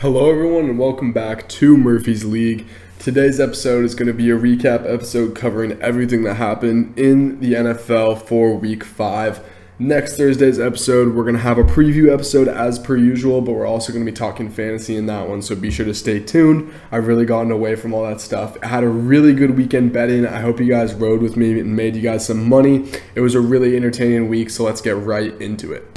Hello, everyone, and welcome back to Murphy's League. Today's episode is going to be a recap episode covering everything that happened in the NFL for week five. Next Thursday's episode, we're going to have a preview episode as per usual, but we're also going to be talking fantasy in that one, so be sure to stay tuned. I've really gotten away from all that stuff. I had a really good weekend betting. I hope you guys rode with me and made you guys some money. It was a really entertaining week, so let's get right into it.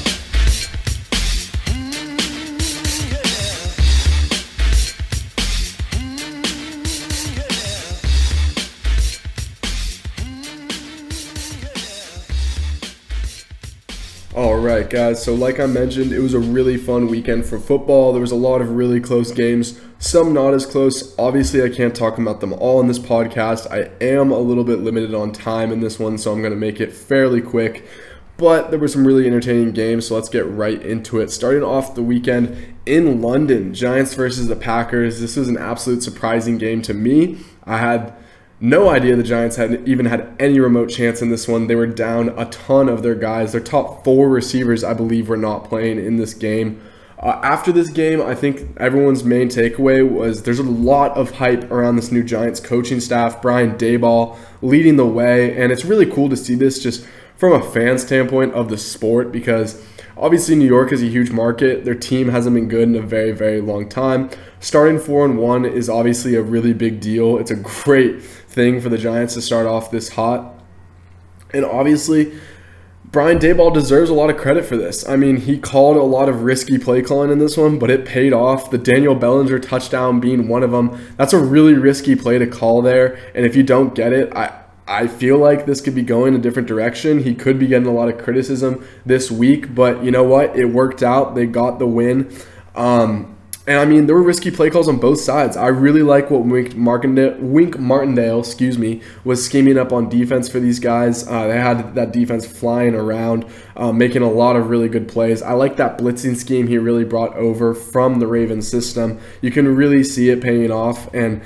Right, uh, guys. So, like I mentioned, it was a really fun weekend for football. There was a lot of really close games, some not as close. Obviously, I can't talk about them all in this podcast. I am a little bit limited on time in this one, so I'm going to make it fairly quick. But there were some really entertaining games, so let's get right into it. Starting off the weekend in London, Giants versus the Packers. This was an absolute surprising game to me. I had no idea the Giants had even had any remote chance in this one. They were down a ton of their guys. Their top four receivers, I believe, were not playing in this game. Uh, after this game, I think everyone's main takeaway was there's a lot of hype around this new Giants coaching staff. Brian Daboll leading the way, and it's really cool to see this just from a fan standpoint of the sport because obviously New York is a huge market. Their team hasn't been good in a very, very long time. Starting four and one is obviously a really big deal. It's a great thing for the Giants to start off this hot. And obviously, Brian Daboll deserves a lot of credit for this. I mean, he called a lot of risky play calling in this one, but it paid off. The Daniel Bellinger touchdown being one of them. That's a really risky play to call there. And if you don't get it, I, I feel like this could be going a different direction. He could be getting a lot of criticism this week, but you know what? It worked out. They got the win. Um, and I mean, there were risky play calls on both sides. I really like what Wink Martindale, Wink Martindale, excuse me, was scheming up on defense for these guys. Uh, they had that defense flying around, uh, making a lot of really good plays. I like that blitzing scheme he really brought over from the Ravens system. You can really see it paying off, and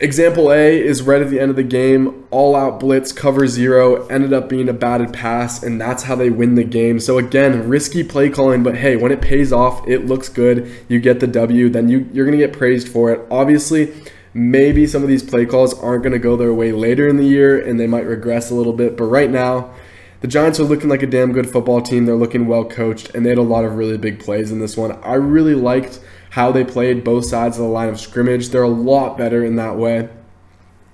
Example A is right at the end of the game, all out blitz, cover zero, ended up being a batted pass, and that's how they win the game. So again, risky play calling, but hey, when it pays off, it looks good. You get the W, then you, you're gonna get praised for it. Obviously, maybe some of these play calls aren't gonna go their way later in the year and they might regress a little bit, but right now, the Giants are looking like a damn good football team. They're looking well coached, and they had a lot of really big plays in this one. I really liked how they played both sides of the line of scrimmage. They're a lot better in that way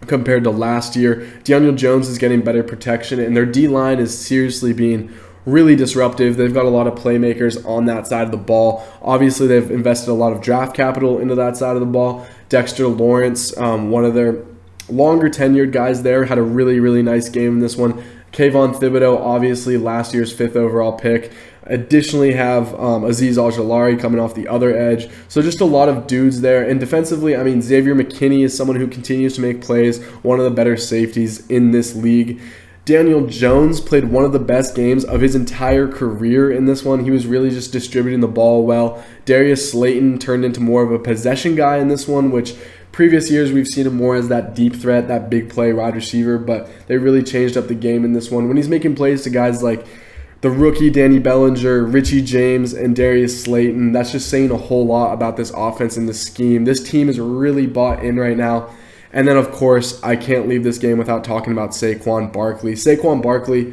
compared to last year. Daniel Jones is getting better protection, and their D line is seriously being really disruptive. They've got a lot of playmakers on that side of the ball. Obviously, they've invested a lot of draft capital into that side of the ball. Dexter Lawrence, um, one of their longer tenured guys there, had a really, really nice game in this one. Kayvon Thibodeaux, obviously last year's fifth overall pick. Additionally, have um, Azeez Ojulari coming off the other edge. So just a lot of dudes there. And defensively, I mean, Xavier McKinney is someone who continues to make plays, one of the better safeties in this league. Daniel Jones played one of the best games of his entire career in this one. He was really just distributing the ball well. Darius Slayton turned into more of a possession guy in this one, which previous years we've seen him more as that deep threat, that big play wide receiver, but they really changed up the game in this one. When he's making plays to guys like the rookie Danny Bellinger, Richie James, and Darius Slayton. That's just saying a whole lot about this offense and the scheme. This team is really bought in right now. And then, of course, I can't leave this game without talking about Saquon Barkley. Saquon Barkley,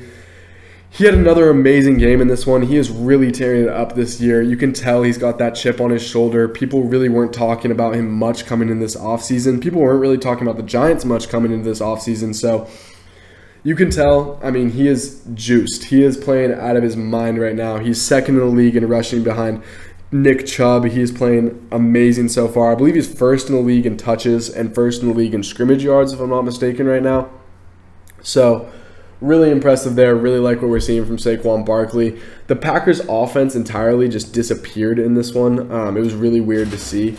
he had another amazing game in this one. He is really tearing it up this year. You can tell he's got that chip on his shoulder. People really weren't talking about him much coming in this offseason. People weren't really talking about the Giants much coming into this offseason. So, you can tell, I mean, he is juiced. He is playing out of his mind right now. He's second in the league in rushing behind Nick Chubb. He's playing amazing so far. I believe he's first in the league in touches and first in the league in scrimmage yards, if I'm not mistaken, right now. So, really impressive there. Really like what we're seeing from Saquon Barkley. The Packers' offense entirely just disappeared in this one. Um, it was really weird to see.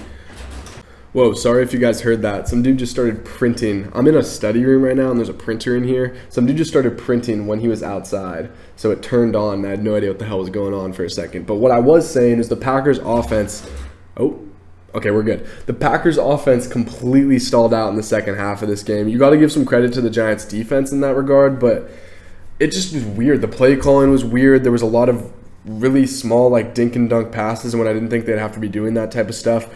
Whoa, sorry if you guys heard that. Some dude just started printing. I'm in a study room right now and there's a printer in here. Some dude just started printing when he was outside. So it turned on. and I had no idea what the hell was going on for a second. But what I was saying is the Packers offense. Oh, okay, we're good. The Packers offense completely stalled out in the second half of this game. You got to give some credit to the Giants defense in that regard, but it just was weird. The play calling was weird. There was a lot of really small, like dink and dunk passes, and when I didn't think they'd have to be doing that type of stuff.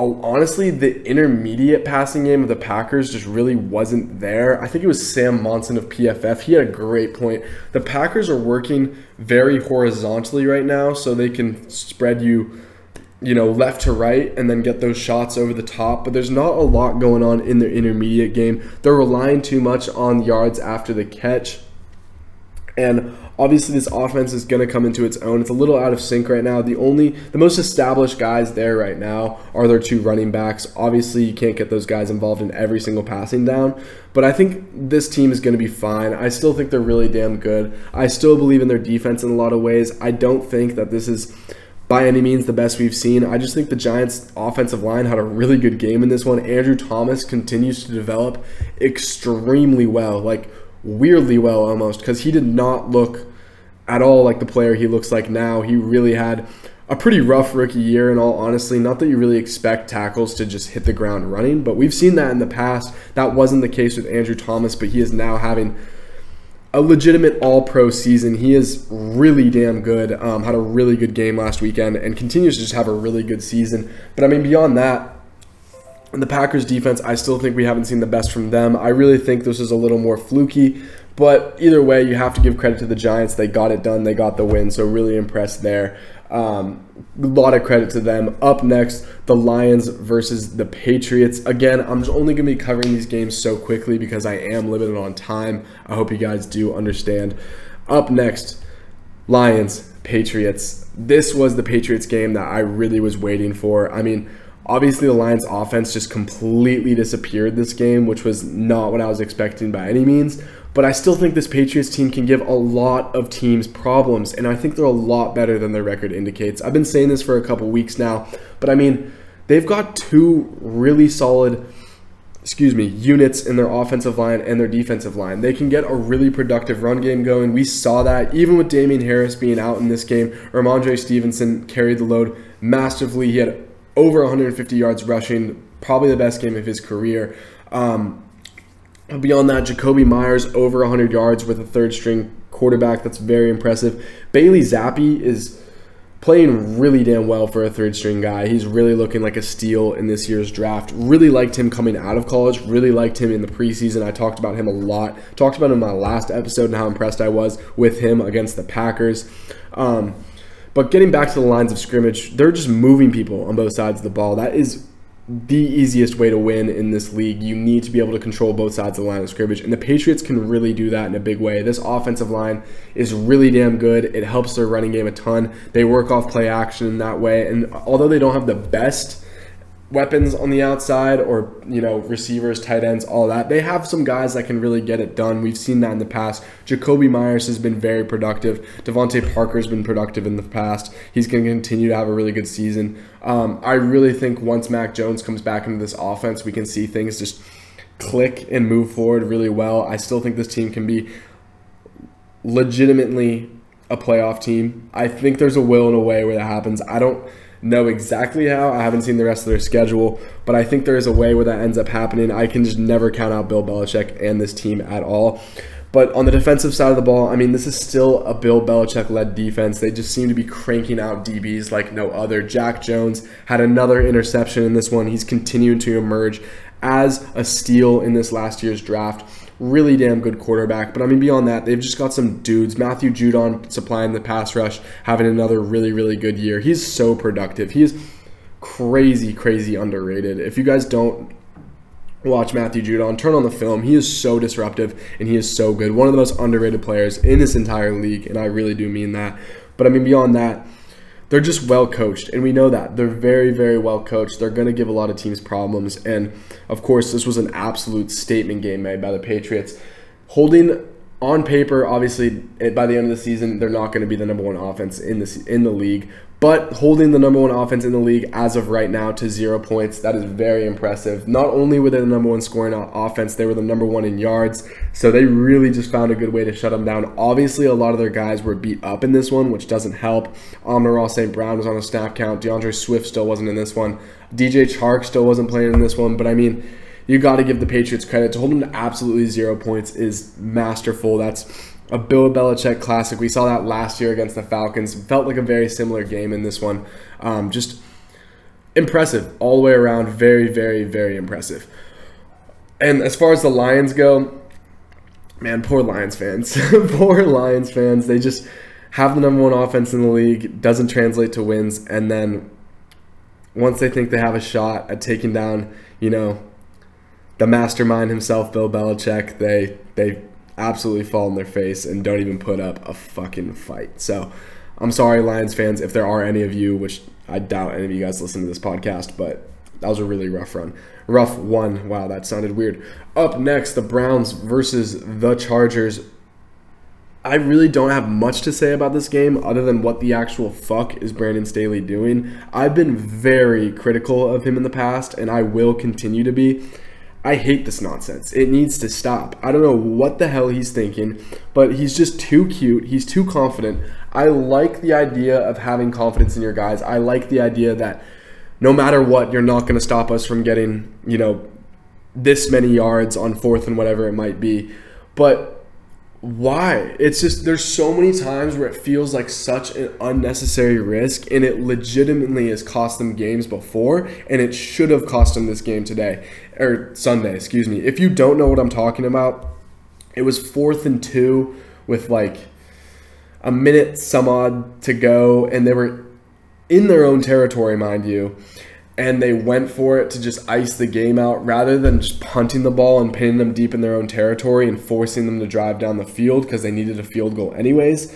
Oh, honestly, the intermediate passing game of the Packers just really wasn't there. I think it was Sam Monson of PFF. He had a great point. The Packers are working very horizontally right now, so they can spread you, you know, left to right and then get those shots over the top. But there's not a lot going on in their intermediate game. They're relying too much on yards after the catch. And obviously this offense is going to come into its own. It's a little out of sync right now. The only the most established guys there right now are their two running backs. Obviously, you can't get those guys involved in every single passing down, but I think this team is going to be fine. I still think they're really damn good. I still believe in their defense in a lot of ways. I don't think that this is by any means the best we've seen. I just think the Giants' offensive line had a really good game in this one. Andrew Thomas continues to develop extremely well. Like weirdly well almost because he did not look at all like the player he looks like now. He really had a pretty rough rookie year, in all honestly Not that you really expect tackles to just hit the ground running, but we've seen that in the past. That wasn't the case with Andrew Thomas, but he is now having a legitimate all pro season. He is really damn good. Um, had a really good game last weekend and continues to just have a really good season. But I mean, beyond that, and the Packers defense, I still think we haven't seen the best from them. I really think this is a little more fluky. But either way, you have to give credit to the Giants. They got it done. They got the win. So really impressed there. Um, a lot of credit to them. Up next, the Lions versus the Patriots. Again, I'm only going to be covering these games so quickly because I am limited on time. I hope you guys do understand. Up next, Lions, Patriots. This was the Patriots game that I really was waiting for. I mean, Obviously, the Lions' offense just completely disappeared this game, which was not what I was expecting by any means. But I still think this Patriots team can give a lot of teams problems, and I think they're a lot better than their record indicates. I've been saying this for a couple weeks now, but I mean, they've got two really solid excuse me, units in their offensive line and their defensive line. They can get a really productive run game going. We saw that even with Damien Harris being out in this game. Rhamondre Stevenson carried the load massively. He had over 150 yards rushing, probably the best game of his career. Um, beyond that, Jakobi Meyers over 100 yards with a third string quarterback. That's very impressive. Bailey Zappe is playing really damn well for a third string guy. He's really looking like a steal in this year's draft. Really liked him coming out of college. Really liked him in the preseason. I talked about him a lot. Talked about him in my last episode and how impressed I was with him against the Packers. Um, but getting back to the lines of scrimmage, they're just moving people on both sides of the ball. That is the easiest way to win in this league. You need to be able to control both sides of the line of scrimmage, and the Patriots can really do that in a big way. This offensive line is really damn good. It helps their running game a ton. They work off play action in that way, and although they don't have the best weapons on the outside or you know receivers tight ends all that. They have some guys that can really get it done. We've seen that in the past. Jakobi meyers has been very productive. DeVante parker's been productive in the past. He's going to continue to have a really good season. Um, i really think once mac jones comes back into this offense we can see things just click and move forward really well. I still think this team can be legitimately a playoff team. I think there's a will and a way where that happens. I don't know exactly how. I haven't seen the rest of their schedule, but I think there is a way where that ends up happening. I can just never count out Bill Belichick and this team at all. But on the defensive side of the ball, I mean, this is still a Bill Belichick led defense. They just seem to be cranking out DBs like no other. Jack Jones had another interception in this one. He's continuing to emerge as a steal in this last year's draft really damn good quarterback. But I mean, beyond that, they've just got some dudes. Matthew Judon supplying the pass rush, having another really, really good year. He's so productive. He is crazy, crazy underrated. If you guys don't watch Matthew Judon, turn on the film. He is so disruptive and he is so good. One of the most underrated players in this entire league, and I really do mean that. But I mean, beyond that, they're just well coached, and we know that they're very, very well coached. They're going to give a lot of teams problems, and of course, this was an absolute statement game made by the Patriots, holding on paper. Obviously, by the end of the season, they're not going to be the number one offense in the in the league, but holding the number one offense in the league as of right now to zero points, that is very impressive. Not only were they the number one scoring offense, they were the number one in yards. So they really just found a good way to shut them down. Obviously, a lot of their guys were beat up in this one, which doesn't help. Amon-Ra St. Brown was on a snap count. D'Andre Swift still wasn't in this one. DJ Chark still wasn't playing in this one. But I mean, you got to give the Patriots credit. To hold them to absolutely zero points is masterful. That's a Bill Belichick classic. We saw that last year against the Falcons. Felt like a very similar game in this one. Um, just impressive all the way around. Very, very, very impressive. And as far as the Lions go, man, poor Lions fans. poor Lions fans. They just have the number one offense in the league, doesn't translate to wins, and then once they think they have a shot at taking down, you know, the mastermind himself, Bill Belichick, they they absolutely fall on their face and don't even put up a fucking fight. So I'm sorry, Lions fans, if there are any of you, which I doubt any of you guys listen to this podcast, but that was a really rough run. Rough one. Wow, that sounded weird. Up next, the Browns versus the Chargers. I really don't have much to say about this game other than what the actual fuck is Brandon Staley doing. I've been very critical of him in the past, and I will continue to be. I hate this nonsense. It needs to stop. I don't know what the hell he's thinking, but he's just too cute. He's too confident. I like the idea of having confidence in your guys. I like the idea that no matter what, you're not going to stop us from getting, you know, this many yards on fourth and whatever it might be. But why? It's just there's so many times where it feels like such an unnecessary risk, and it legitimately has cost them games before, and it should have cost them this game today or Sunday, excuse me. If you don't know what I'm talking about, it was fourth and two with like a minute some odd to go, and they were in their own territory, mind you and they went for it to just ice the game out rather than just punting the ball and pinning them deep in their own territory and forcing them to drive down the field because they needed a field goal anyways.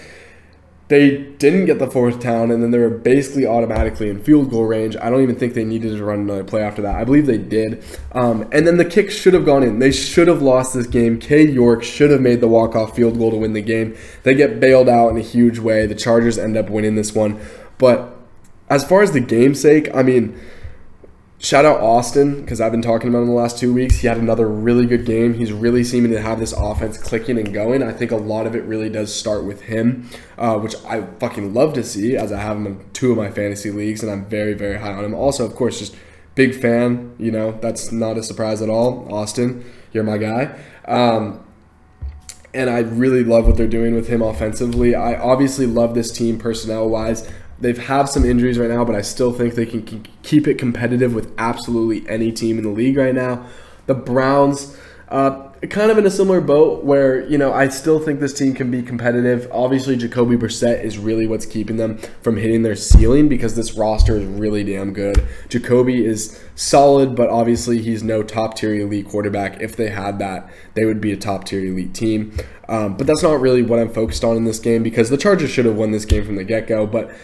They didn't get the fourth down, and then they were basically automatically in field goal range. I don't even think they needed to run another play after that. I believe they did. Um, and then the kick should have gone in. They should have lost this game. Cade York should have made the walk-off field goal to win the game. They get bailed out in a huge way. The Chargers end up winning this one. But as far as the game's sake, I mean – Shout out Austin because I've been talking about him the last two weeks. He had another really good game. He's really seeming to have this offense clicking and going. I think a lot of it really does start with him, uh, which I fucking love to see as I have him in two of my fantasy leagues, and I'm very, very high on him. Also, of course, just big fan. You know, that's not a surprise at all. Austin, you're my guy. Um, and I really love what they're doing with him offensively. I obviously love this team personnel wise. They've have some injuries right now, but I still think they can keep it competitive with absolutely any team in the league right now. The Browns, uh, kind of in a similar boat where you know I still think this team can be competitive. Obviously, Jacoby Brissett is really what's keeping them from hitting their ceiling because this roster is really damn good. Jacoby is solid, but obviously he's no top tier elite quarterback. If they had that, they would be a top tier elite team. Um, but that's not really what I'm focused on in this game because the Chargers should have won this game from the get go. But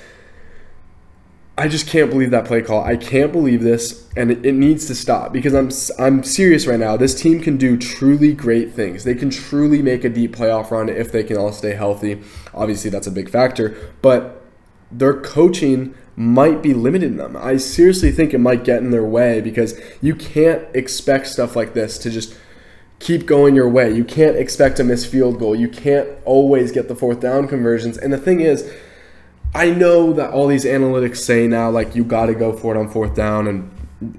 I just can't believe that play call. I can't believe this, and it, it, needs to stop because I'm I'm serious right now. This team can do truly great things. They can truly make a deep playoff run if they can all stay healthy. Obviously, that's a big factor, but their coaching might be limiting them. I seriously think it might get in their way because you can't expect stuff like this to just keep going your way. You can't expect a missed field goal. You can't always get the fourth down conversions. And the thing is I know that all these analytics say now like you got to go for it on fourth down and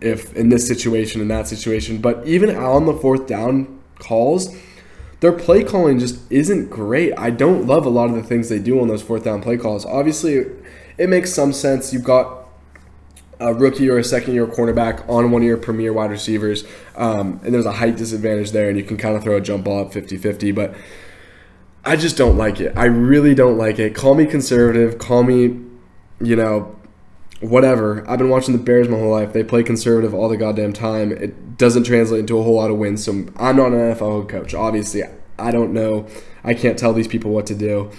if in this situation and that situation, but even on the fourth down calls, their play calling just isn't great. I don't love a lot of the things they do on those fourth down play calls. Obviously, it makes some sense. You've got a rookie or a second year cornerback on one of your premier wide receivers, um, and there's a height disadvantage there, and you can kind of throw a jump ball up 50 50. But I just don't like it. I really don't like it. Call me conservative. Call me, you know, whatever. I've been watching the Bears my whole life. They play conservative all the goddamn time. It doesn't translate into a whole lot of wins. So I'm not an NFL coach. Obviously, I don't know. I can't tell these people what to do.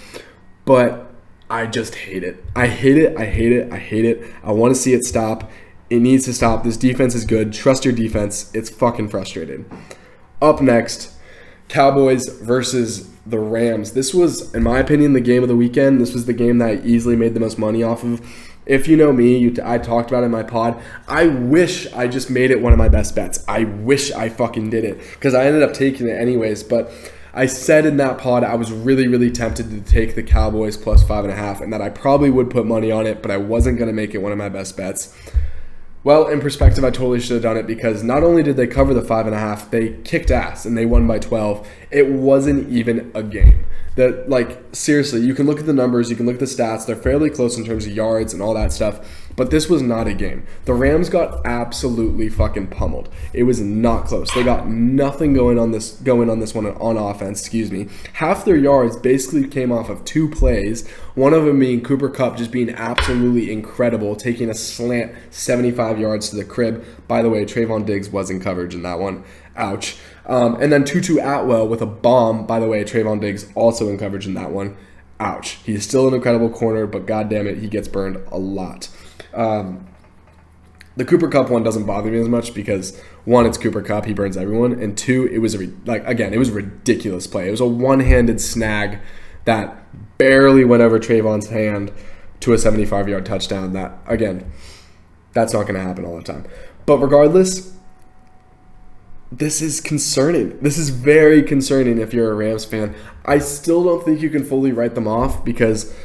But I just hate it. I hate it. I hate it. I hate it. I want to see it stop. It needs to stop. This defense is good. Trust your defense. It's fucking frustrated. Up next, Cowboys versus the Rams. This was, in my opinion, the game of the weekend. This was the game that I easily made the most money off of. If you know me, you t- I talked about it in my pod. I wish I just made it one of my best bets. I wish I fucking did it because I ended up taking it anyways. But I said in that pod I was really, really tempted to take the Cowboys plus five and a half, and that I probably would put money on it, but I wasn't gonna make it one of my best bets. Well, in perspective, I totally should have done it because not only did they cover the five and a half, they kicked ass and they won by 12. It wasn't even a game. That, like, seriously, you can look at the numbers, you can look at the stats, they're fairly close in terms of yards and all that stuff. But this was not a game. The Rams got absolutely fucking pummeled. It was not close. They got nothing going on this going on this one on offense, excuse me. Half their yards basically came off of two plays, one of them being Cooper Kupp just being absolutely incredible, taking a slant 75 yards to the crib. By the way, Trevon Diggs was in coverage in that one. Ouch. Um, and then Tutu Atwell with a bomb. By the way, Trevon Diggs also in coverage in that one. Ouch. He's still an incredible corner, but god damn it, he gets burned a lot. Um, the Cooper Kupp one doesn't bother me as much because one, it's Cooper Kupp, he burns everyone, and two, it was a like again, it was a ridiculous play. It was a one-handed snag that barely went over Trevon's hand to a 75-yard touchdown. That again, that's not going to happen all the time. But regardless, this is concerning. This is very concerning if you're a Rams fan. I still don't think you can fully write them off because,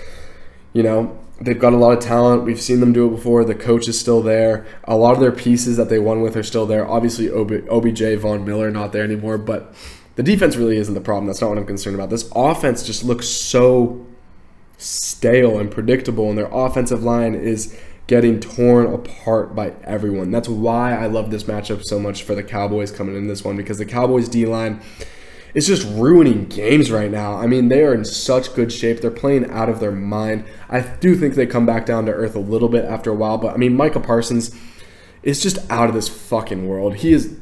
you know, they've got a lot of talent. We've seen them do it before. The coach is still there. A lot of their pieces that they won with are still there. Obviously, OBJ, Von Miller not there anymore, but the defense really isn't the problem. That's not what I'm concerned about. This offense just looks so stale and predictable, and their offensive line is getting torn apart by everyone. That's why I love this matchup so much for the Cowboys coming in this one because the Cowboys D line is just ruining games right now. I mean, they are in such good shape. They're playing out of their mind. I do think they come back down to earth a little bit after a while, but I mean, Micah Parsons is just out of this fucking world. He is.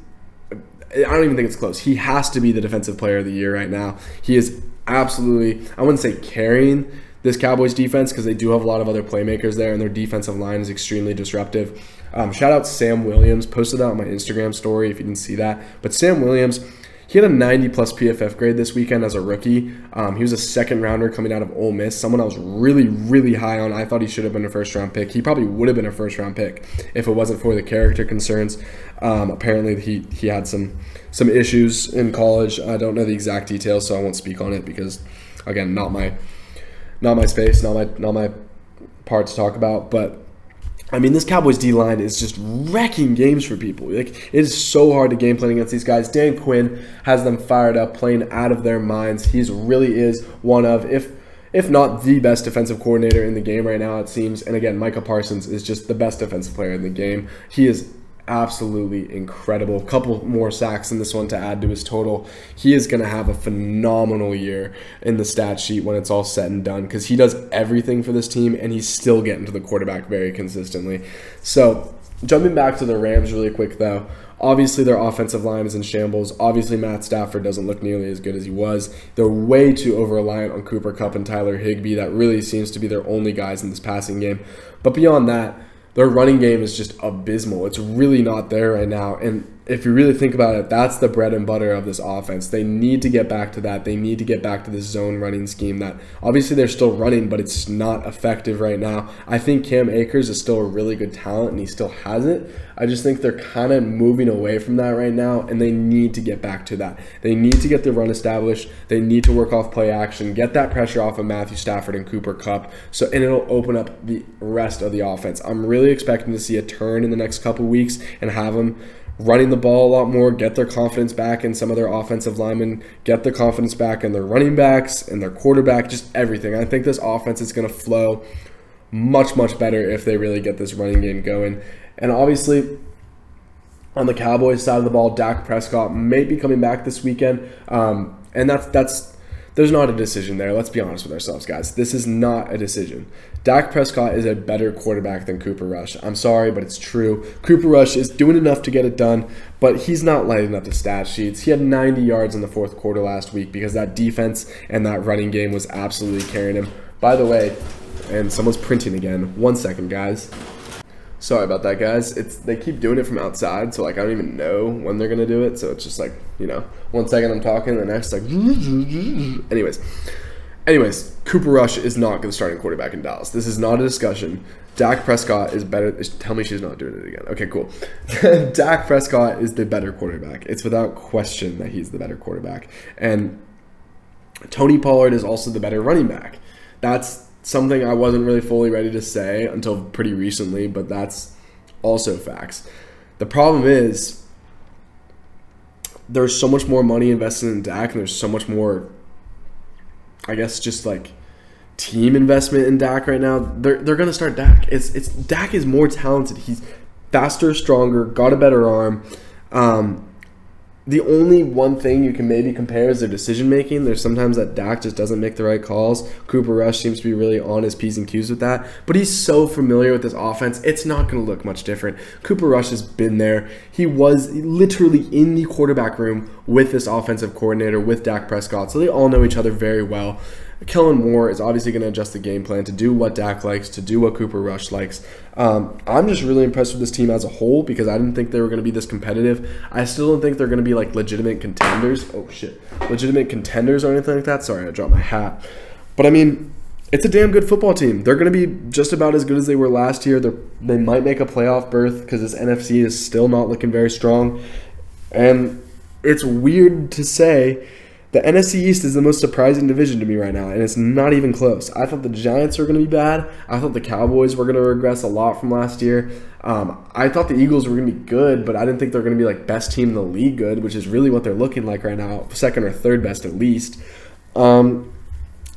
I don't even think it's close. He has to be the defensive player of the year right now. He is absolutely, I wouldn't say carrying this Cowboys defense because they do have a lot of other playmakers there, and their defensive line is extremely disruptive. Um, shout out Sam Williams, posted that on my Instagram story if you didn't see that. But Sam Williams, he had a 90 plus PFF grade this weekend as a rookie. Um, he was a second rounder coming out of Ole Miss, someone I was really, really high on. I thought he should have been a first round pick. He probably would have been a first round pick if it wasn't for the character concerns. Um, apparently, he he had some some issues in college. I don't know the exact details, so I won't speak on it because, again, not my not my space, not my not my part to talk about. But I mean, this Cowboys D line is just wrecking games for people. Like it is so hard to game plan against these guys. Dan Quinn has them fired up, playing out of their minds. He really is one of, if if not the best defensive coordinator in the game right now, it seems. And again, Micah Parsons is just the best defensive player in the game. He is absolutely incredible. A couple more sacks in this one to add to his total. He is going to have a phenomenal year in the stat sheet when it's all said and done because he does everything for this team and he's still getting to the quarterback very consistently. So, jumping back to the Rams really quick though. Obviously, their offensive line is in shambles. Obviously, Matt Stafford doesn't look nearly as good as he was. They're way too over reliant on Cooper Kupp and Tyler Higbee. That really seems to be their only guys in this passing game. But beyond that, their running game is just abysmal. It's really not there right now. And if you really think about it, that's the bread and butter of this offense. They need to get back to that. They need to get back to this zone running scheme that obviously they're still running, but it's not effective right now. I think Cam Akers is still a really good talent and he still has it. I just think they're kind of moving away from that right now and they need to get back to that. They need to get the run established. They need to work off play action, get that pressure off of Matthew Stafford and Cooper Kupp. So and it'll open up the rest of the offense. I'm really expecting to see a turn in the next couple weeks and have them running the ball a lot more, get their confidence back in some of their offensive linemen, get their confidence back in their running backs and their quarterback, just everything. I think this offense is going to flow much, much better if they really get this running game going. And obviously, on the Cowboys side of the ball, Dak Prescott may be coming back this weekend. Um, and that's that's there's not a decision there. Let's be honest with ourselves, guys. This is not a decision. Dak Prescott is a better quarterback than Cooper Rush. I'm sorry, but it's true. Cooper Rush is doing enough to get it done, but he's not lighting up the stat sheets. He had 90 yards in the fourth quarter last week because that defense and that running game was absolutely carrying him. By the way, and someone's printing again. One second, guys. Sorry about that, guys. It's they keep doing it from outside, so like I don't even know when they're gonna do it. So it's just like you know, one second I'm talking, the next like. Anyways, anyways, Cooper Rush is not the starting quarterback in Dallas. This is not a discussion. Dak Prescott is better. Tell me she's not doing it again. Okay, cool. Dak Prescott is the better quarterback. It's without question that he's the better quarterback, and Tony Pollard is also the better running back. That's something I wasn't really fully ready to say until pretty recently, but that's also facts. The problem is there's so much more money invested in Dak, and there's so much more, I guess, just like team investment in Dak right now. They're they're gonna start Dak. It's it's Dak is more talented. He's faster, stronger, got a better arm. Um, the only one thing you can maybe compare is their decision making. There's sometimes that Dak just doesn't make the right calls. Cooper Rush seems to be really on his P's and Q's with that, but he's so familiar with this offense, it's not going to look much different. Cooper Rush has been there. He was literally in the quarterback room with this offensive coordinator, with Dak Prescott, so they all know each other very well. Kellen Moore is obviously going to adjust the game plan to do what Dak likes, to do what Cooper Rush likes. Um, I'm just really impressed with this team as a whole because I didn't think they were going to be this competitive. I still don't think they're going to be like legitimate contenders. Oh shit, legitimate contenders or anything like that. Sorry, I dropped my hat. But I mean, it's a damn good football team. They're going to be just about as good as they were last year. They're, they might make a playoff berth because this NFC is still not looking very strong. And it's weird to say the NFC East is the most surprising division to me right now, and it's not even close. I thought the Giants were going to be bad. I thought the Cowboys were going to regress a lot from last year. Um, I thought the Eagles were going to be good, but I didn't think they're going to be like best team in the league good, which is really what they're looking like right now, second or third best at least. Um,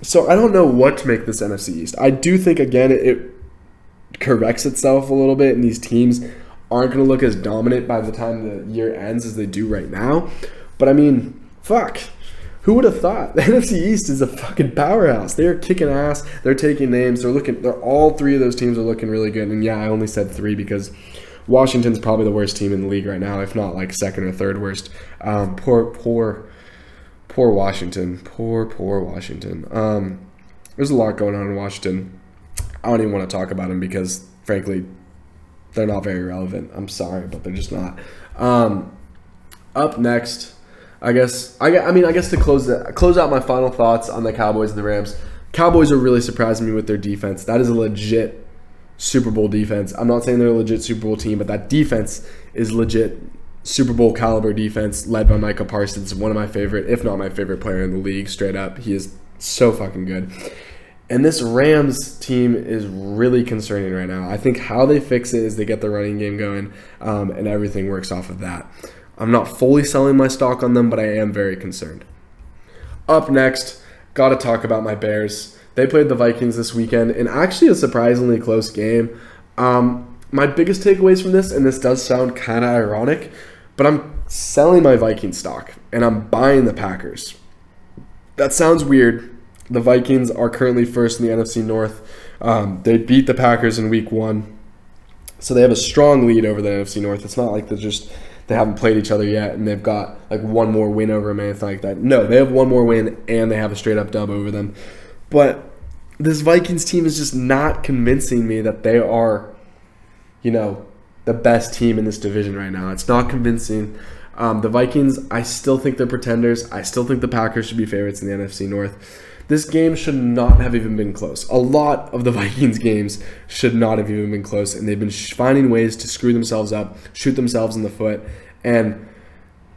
so I don't know what to make this NFC East. I do think again it, it corrects itself a little bit, and these teams aren't going to look as dominant by the time the year ends as they do right now. But I mean, fuck who would have thought? The NFC East is a fucking powerhouse. They are kicking ass. They're taking names. They're looking. They're all three of those teams are looking really good. And yeah, I only said three because Washington's probably the worst team in the league right now, if not like second or third worst. Um, poor, poor, poor Washington. Poor, poor Washington. Um, there's a lot going on in Washington. I don't even want to talk about them because, frankly, they're not very relevant. I'm sorry, but they're just not. Um, up next I guess I, I mean I guess to close close out my final thoughts on the Cowboys and the Rams. Cowboys are really surprising me with their defense. That is a legit Super Bowl defense. I'm not saying they're a legit Super Bowl team, but that defense is legit Super Bowl caliber defense led by Micah Parsons, one of my favorite, if not my favorite player in the league, straight up. He is so fucking good. And this Rams team is really concerning right now. I think how they fix it is they get the running game going, um, and everything works off of that. I'm not fully selling my stock on them, but I am very concerned. Up next, got to talk about my Bears. They played the Vikings this weekend in actually a surprisingly close game. Um, my biggest takeaways from this, and this does sound kind of ironic, but I'm selling my Viking stock and I'm buying the Packers. That sounds weird. The Vikings are currently first in the NFC North. Um, they beat the Packers in week one. So they have a strong lead over the NFC North. It's not like they're just they haven't played each other yet and they've got like one more win over them, and anything like that. No, they have one more win and they have a straight up dub over them. But this Vikings team is just not convincing me that they are, you know, the best team in this division right now. It's not convincing. Um, the Vikings, I still think they're pretenders. I still think the Packers should be favorites in the NFC North. This game should not have even been close. A lot of the Vikings games should not have even been close, and they've been finding ways to screw themselves up, shoot themselves in the foot. And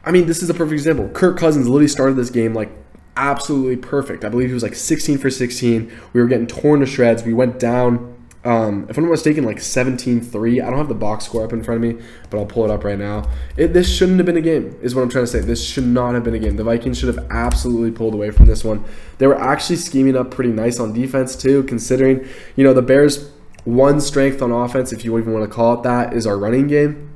I mean, this is a perfect example. Kirk Cousins literally started this game like absolutely perfect. I believe he was like 16 for 16. We were getting torn to shreds. We went down um, if I'm not mistaken, like 17-3. I don't have the box score up in front of me, but I'll pull it up right now. It, this shouldn't have been a game, is what I'm trying to say. This should not have been a game. The Vikings should have absolutely pulled away from this one. They were actually scheming up pretty nice on defense too, considering you know the Bears' one strength on offense, if you even want to call it that, is our running game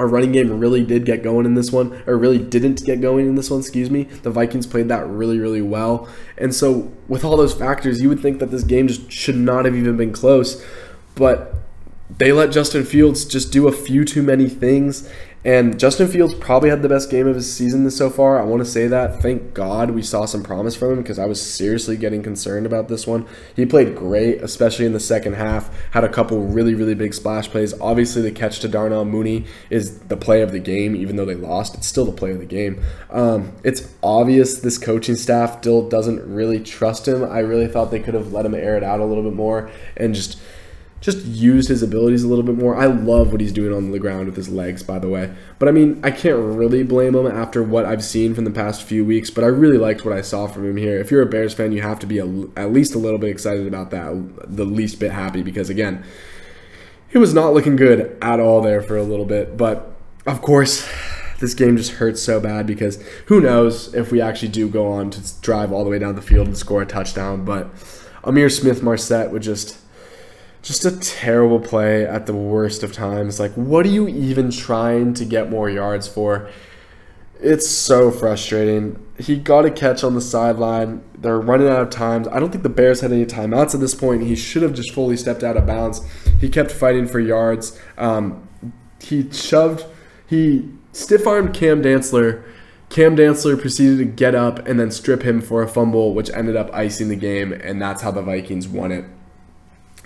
our running game really did get going in this one, or really didn't get going in this one, excuse me. The Vikings played that really, really well. And so, with all those factors, you would think that this game just should not have even been close. But they let Justin Fields just do a few too many things, and Justin Fields probably had the best game of his season so far. I want to say that. Thank God we saw some promise from him because I was seriously getting concerned about this one. He played great, especially in the second half. Had a couple really, really big splash plays. Obviously, the catch to Darnell Mooney is the play of the game, even though they lost. It's still the play of the game. Um, it's obvious this coaching staff still doesn't really trust him. I really thought they could have let him air it out a little bit more and just just use his abilities a little bit more. I love what he's doing on the ground with his legs, by the way. But I mean, I can't really blame him after what I've seen from the past few weeks. But I really liked what I saw from him here. If you're a Bears fan, you have to be a, at least a little bit excited about that, the least bit happy, because again, he was not looking good at all there for a little bit. But of course, this game just hurts so bad because who knows if we actually do go on to drive all the way down the field and score a touchdown. But Ihmir Smith-Marsette would just just a terrible play at the worst of times. Like, what are you even trying to get more yards for? It's so frustrating. He got a catch on the sideline. They're running out of times. I don't think the Bears had any timeouts at this point. He should have just fully stepped out of bounds. He kept fighting for yards. Um, he shoved, he stiff armed Cam Dantzler. Cam Dantzler proceeded to get up and then strip him for a fumble, which ended up icing the game, and that's how the Vikings won it.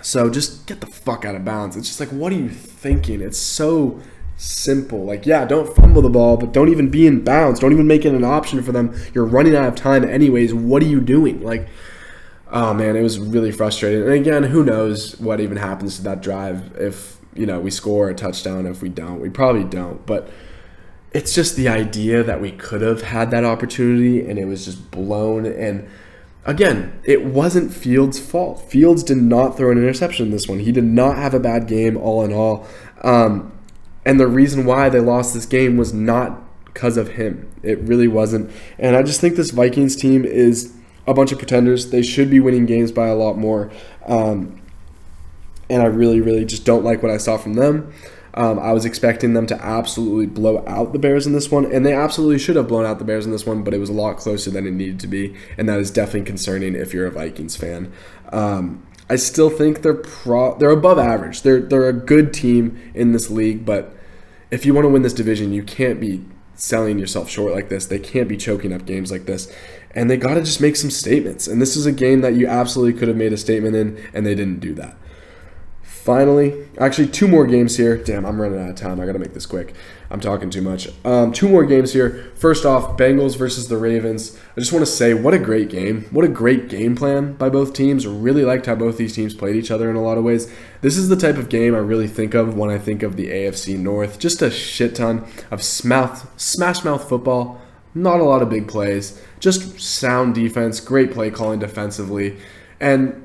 So just get the fuck out of bounds. It's just like, what are you thinking? It's so simple. Like, yeah, don't fumble the ball, but don't even be in bounds. Don't even make it an option for them. You're running out of time anyways. What are you doing? Like, oh man, it was really frustrating. And again, who knows what even happens to that drive if, you know, we score a touchdown. If we don't, we probably don't. But it's just the idea that we could have had that opportunity and it was just blown. And again, it wasn't Fields' fault. Fields did not throw an interception in this one. He did not have a bad game, all in all. Um, and the reason why they lost this game was not because of him. It really wasn't. And I just think this Vikings team is a bunch of pretenders. They should be winning games by a lot more. Um, and I really, really just don't like what I saw from them. Um, I was expecting them to absolutely blow out the Bears in this one, and they absolutely should have blown out the Bears in this one, but it was a lot closer than it needed to be, and that is definitely concerning if you're a Vikings fan. Um, I still think they're pro they're above average. They're they're a good team in this league, but if you want to win this division, you can't be selling yourself short like this. They can't be choking up games like this. And they got to just make some statements. And this is a game that you absolutely could have made a statement in, and they didn't do that. Finally, actually, two more games here. Damn, I'm running out of time. I got to make this quick. I'm talking too much. Um, two more games here. First off, Bengals versus the Ravens. I just want to say, what a great game. What a great game plan by both teams. Really liked how both these teams played each other in a lot of ways. This is the type of game I really think of when I think of the AFC North. Just a shit ton of smash, smash mouth football. Not a lot of big plays. Just sound defense, great play calling defensively. And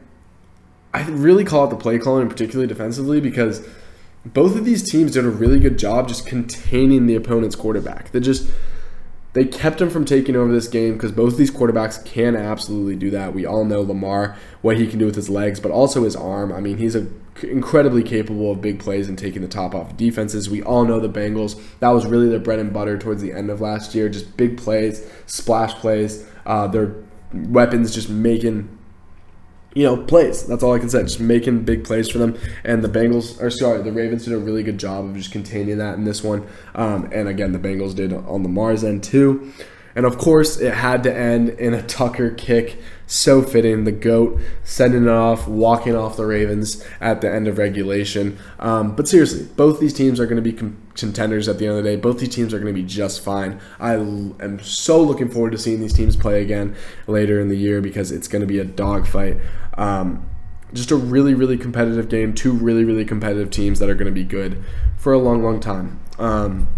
I really call out the play calling, particularly defensively, because both of these teams did a really good job just containing the opponent's quarterback. They just they kept him from taking over this game because both of these quarterbacks can absolutely do that. We all know Lamar what he can do with his legs, but also his arm. I mean, he's a, incredibly capable of big plays and taking the top off of defenses. We all know the Bengals. That was really their bread and butter towards the end of last year. Just big plays, splash plays. Uh, their weapons just making you know, plays. That's all I can say. Just making big plays for them. And the Bengals, or sorry, the Ravens did a really good job of just containing that in this one. Um, and again, the Bengals did on the Mars end too. And of course, it had to end in a Tucker kick. So fitting. The GOAT sending it off, walking off the Ravens at the end of regulation. Um, but seriously, both these teams are going to be contenders at the end of the day. Both these teams are going to be just fine. I am so looking forward to seeing these teams play again later in the year because it's going to be a dogfight. Um, just a really, really competitive game. Two really, really competitive teams that are going to be good for a long, long time. Um,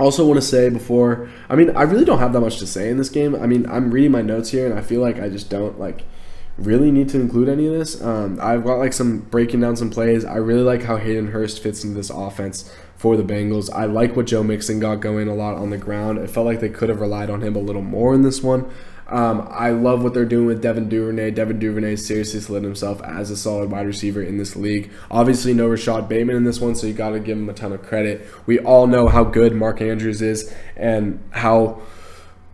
also want to say before, I mean, I really don't have that much to say in this game. I mean, I'm reading my notes here, and I feel like I just don't like really need to include any of this. Um, I've got like some breaking down some plays. I really like how Hayden Hurst fits into this offense for the Bengals. I like what Joe Mixon got going a lot on the ground. It felt like they could have relied on him a little more in this one. Um, I love what they're doing with Devin Duvernay. Devin Duvernay seriously solidified himself as a solid wide receiver in this league. Obviously, no Rashod Bateman in this one, so you got to give him a ton of credit. We all know how good Mark Andrews is and how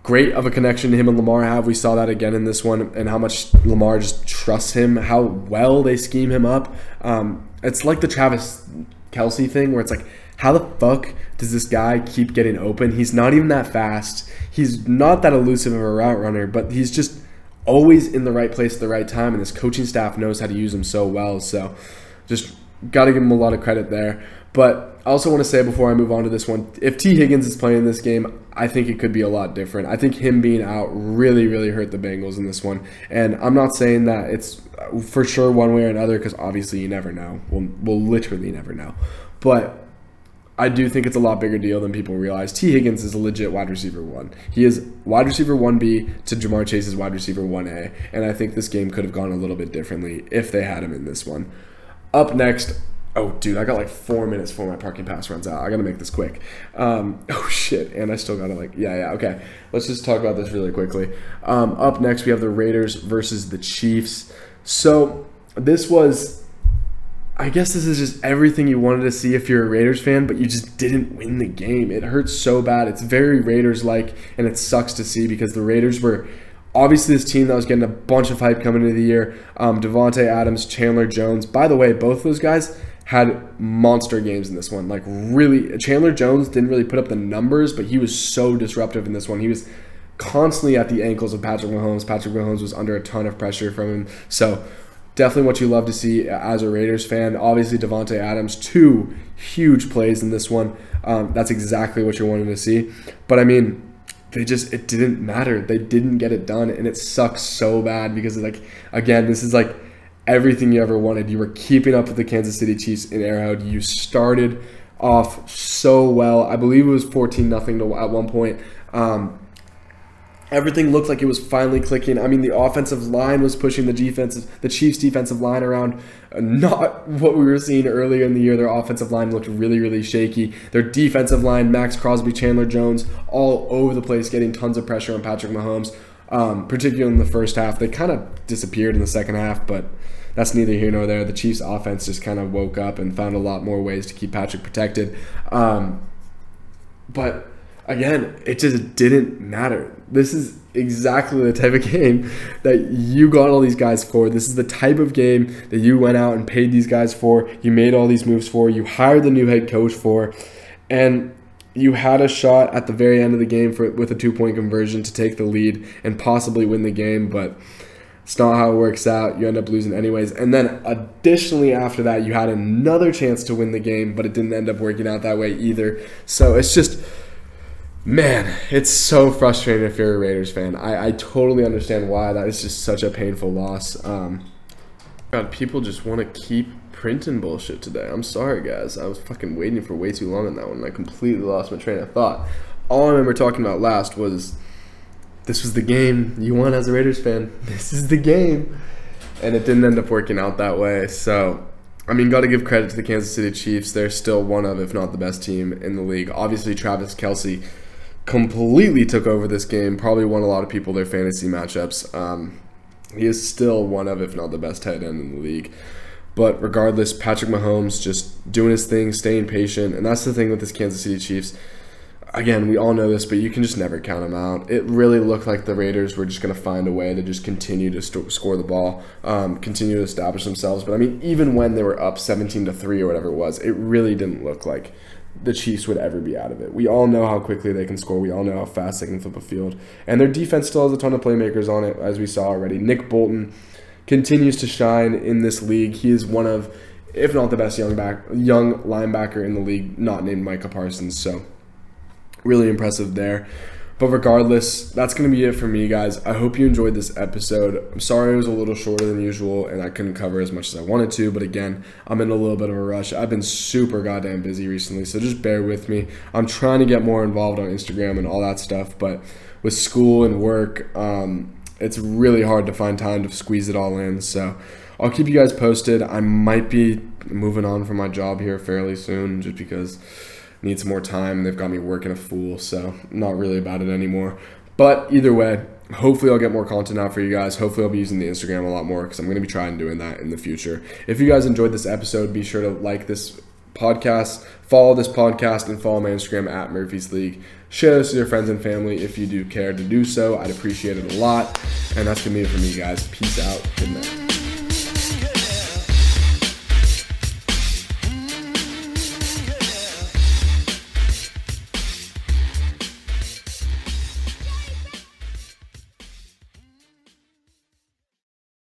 great of a connection him and Lamar have. We saw that again in this one, and how much Lamar just trusts him, how well they scheme him up. Um, it's like the Travis Kelce thing, where it's like, how the fuck does this guy keep getting open? He's not even that fast he's not that elusive of a route runner, but he's just always in the right place at the right time, and his coaching staff knows how to use him so well. So just got to give him a lot of credit there. But I also want to say before I move on to this one, if Tee Higgins is playing this game, I think it could be a lot different. I think him being out really, really hurt the Bengals in this one. And I'm not saying that it's uh, for sure one way or another because obviously you never know. We'll, we'll literally never know. But I do think it's a lot bigger deal than people realize. Tee Higgins is a legit wide receiver one. He is wide receiver 1B to Ja'Marr Chase's wide receiver 1A. And I think this game could have gone a little bit differently if they had him in this one. Up next, Oh, dude, I got like four minutes before my parking pass runs out. I gotta make this quick. Um, oh shit, and I still gotta like, yeah, yeah, okay. Let's just talk about this really quickly. Um, up next, we have the Raiders versus the Chiefs. So this was, I guess this is just everything you wanted to see if you're a Raiders fan, but you just didn't win the game. It hurts so bad. It's very Raiders like, and it sucks to see because the Raiders were obviously this team that was getting a bunch of hype coming into the year. Um, Davante Adams, Chandler Jones. By the way, both those guys had monster games in this one. Like really, Chandler Jones didn't really put up the numbers, but he was so disruptive in this one. He was constantly at the ankles of Patrick Mahomes. Patrick Mahomes was under a ton of pressure from him. So definitely what you love to see as a Raiders fan. Obviously, Davante Adams, two huge plays in this one. Um, that's exactly what you're wanting to see. But I mean, they just it didn't matter. They didn't get it done, and it sucks so bad because like again, this is like everything you ever wanted. You were keeping up with the Kansas City Chiefs in Arrowhead. You started off so well. I believe it was 14 nothing at one point. Um, everything looked like it was finally clicking. I mean, the offensive line was pushing the defensive, the Chiefs' defensive line around. Uh, not what we were seeing earlier in the year. Their offensive line looked really, really shaky. Their defensive line, Maxx Crosby, Chandler Jones, all over the place, getting tons of pressure on Patrick Mahomes. Um, particularly in the first half, they kind of disappeared in the second half, but that's neither here nor there. The Chiefs' offense just kind of woke up and found a lot more ways to keep Patrick protected. Um, but again, it just didn't matter. This is exactly the type of game that you got all these guys for. This is the type of game that you went out and paid these guys for. You made all these moves for. You hired the new head coach for. And you had a shot at the very end of the game for with a two point conversion to take the lead and possibly win the game, but it's not how it works out. You end up losing anyways. And then additionally after that, you had another chance to win the game, but it didn't end up working out that way either. So it's just man, it's so frustrating if you're a Raiders fan. I, I totally understand why that is just such a painful loss. Um, God, people just want to keep printing bullshit today. I'm sorry, guys. I was fucking waiting for way too long on that one. I completely lost my train of thought. All I remember talking about last was this was the game you won as a Raiders fan. This is the game. And it didn't end up working out that way. So, I mean, got to give credit to the Kansas City Chiefs. They're still one of, if not the best team in the league. Obviously, Travis Kelce completely took over this game, probably won a lot of people their fantasy matchups. Um, he is still one of, if not the best tight end in the league. But regardless, Patrick Mahomes just doing his thing, staying patient. And that's the thing with this Kansas City Chiefs again, we all know this, but you can just never count them out. It really looked like the Raiders were just going to find a way to just continue to st- score the ball, um, continue to establish themselves. But I mean, even when they were up 17 to 3 or whatever it was, it really didn't look like the Chiefs would ever be out of it. We all know how quickly they can score. We all know how fast they can flip a field. And their defense still has a ton of playmakers on it, as we saw already. Nick Bolton continues to shine in this league. He is one of, if not the best young back, young linebacker in the league, not named Micah Parsons. So really impressive there. But regardless, that's going to be it for me, guys. I hope you enjoyed this episode. I'm sorry it was a little shorter than usual and I couldn't cover as much as I wanted to. But again, I'm in a little bit of a rush. I've been super goddamn busy recently, so just bear with me. I'm trying to get more involved on Instagram and all that stuff, but with school and work, um, it's really hard to find time to squeeze it all in. So I'll keep you guys posted. I might be moving on from my job here fairly soon just because need some more time. They've got me working a fool, so not really about it anymore. But either way, hopefully I'll get more content out for you guys. Hopefully I'll be using the Instagram a lot more because I'm going to be trying doing that in the future. If you guys enjoyed this episode, be sure to like this podcast, follow this podcast, and follow my Instagram at Murphy's League. Share this with your friends and family if you do care to do so. I'd appreciate it a lot. And that's going to be it for me, guys. Peace out. Good night.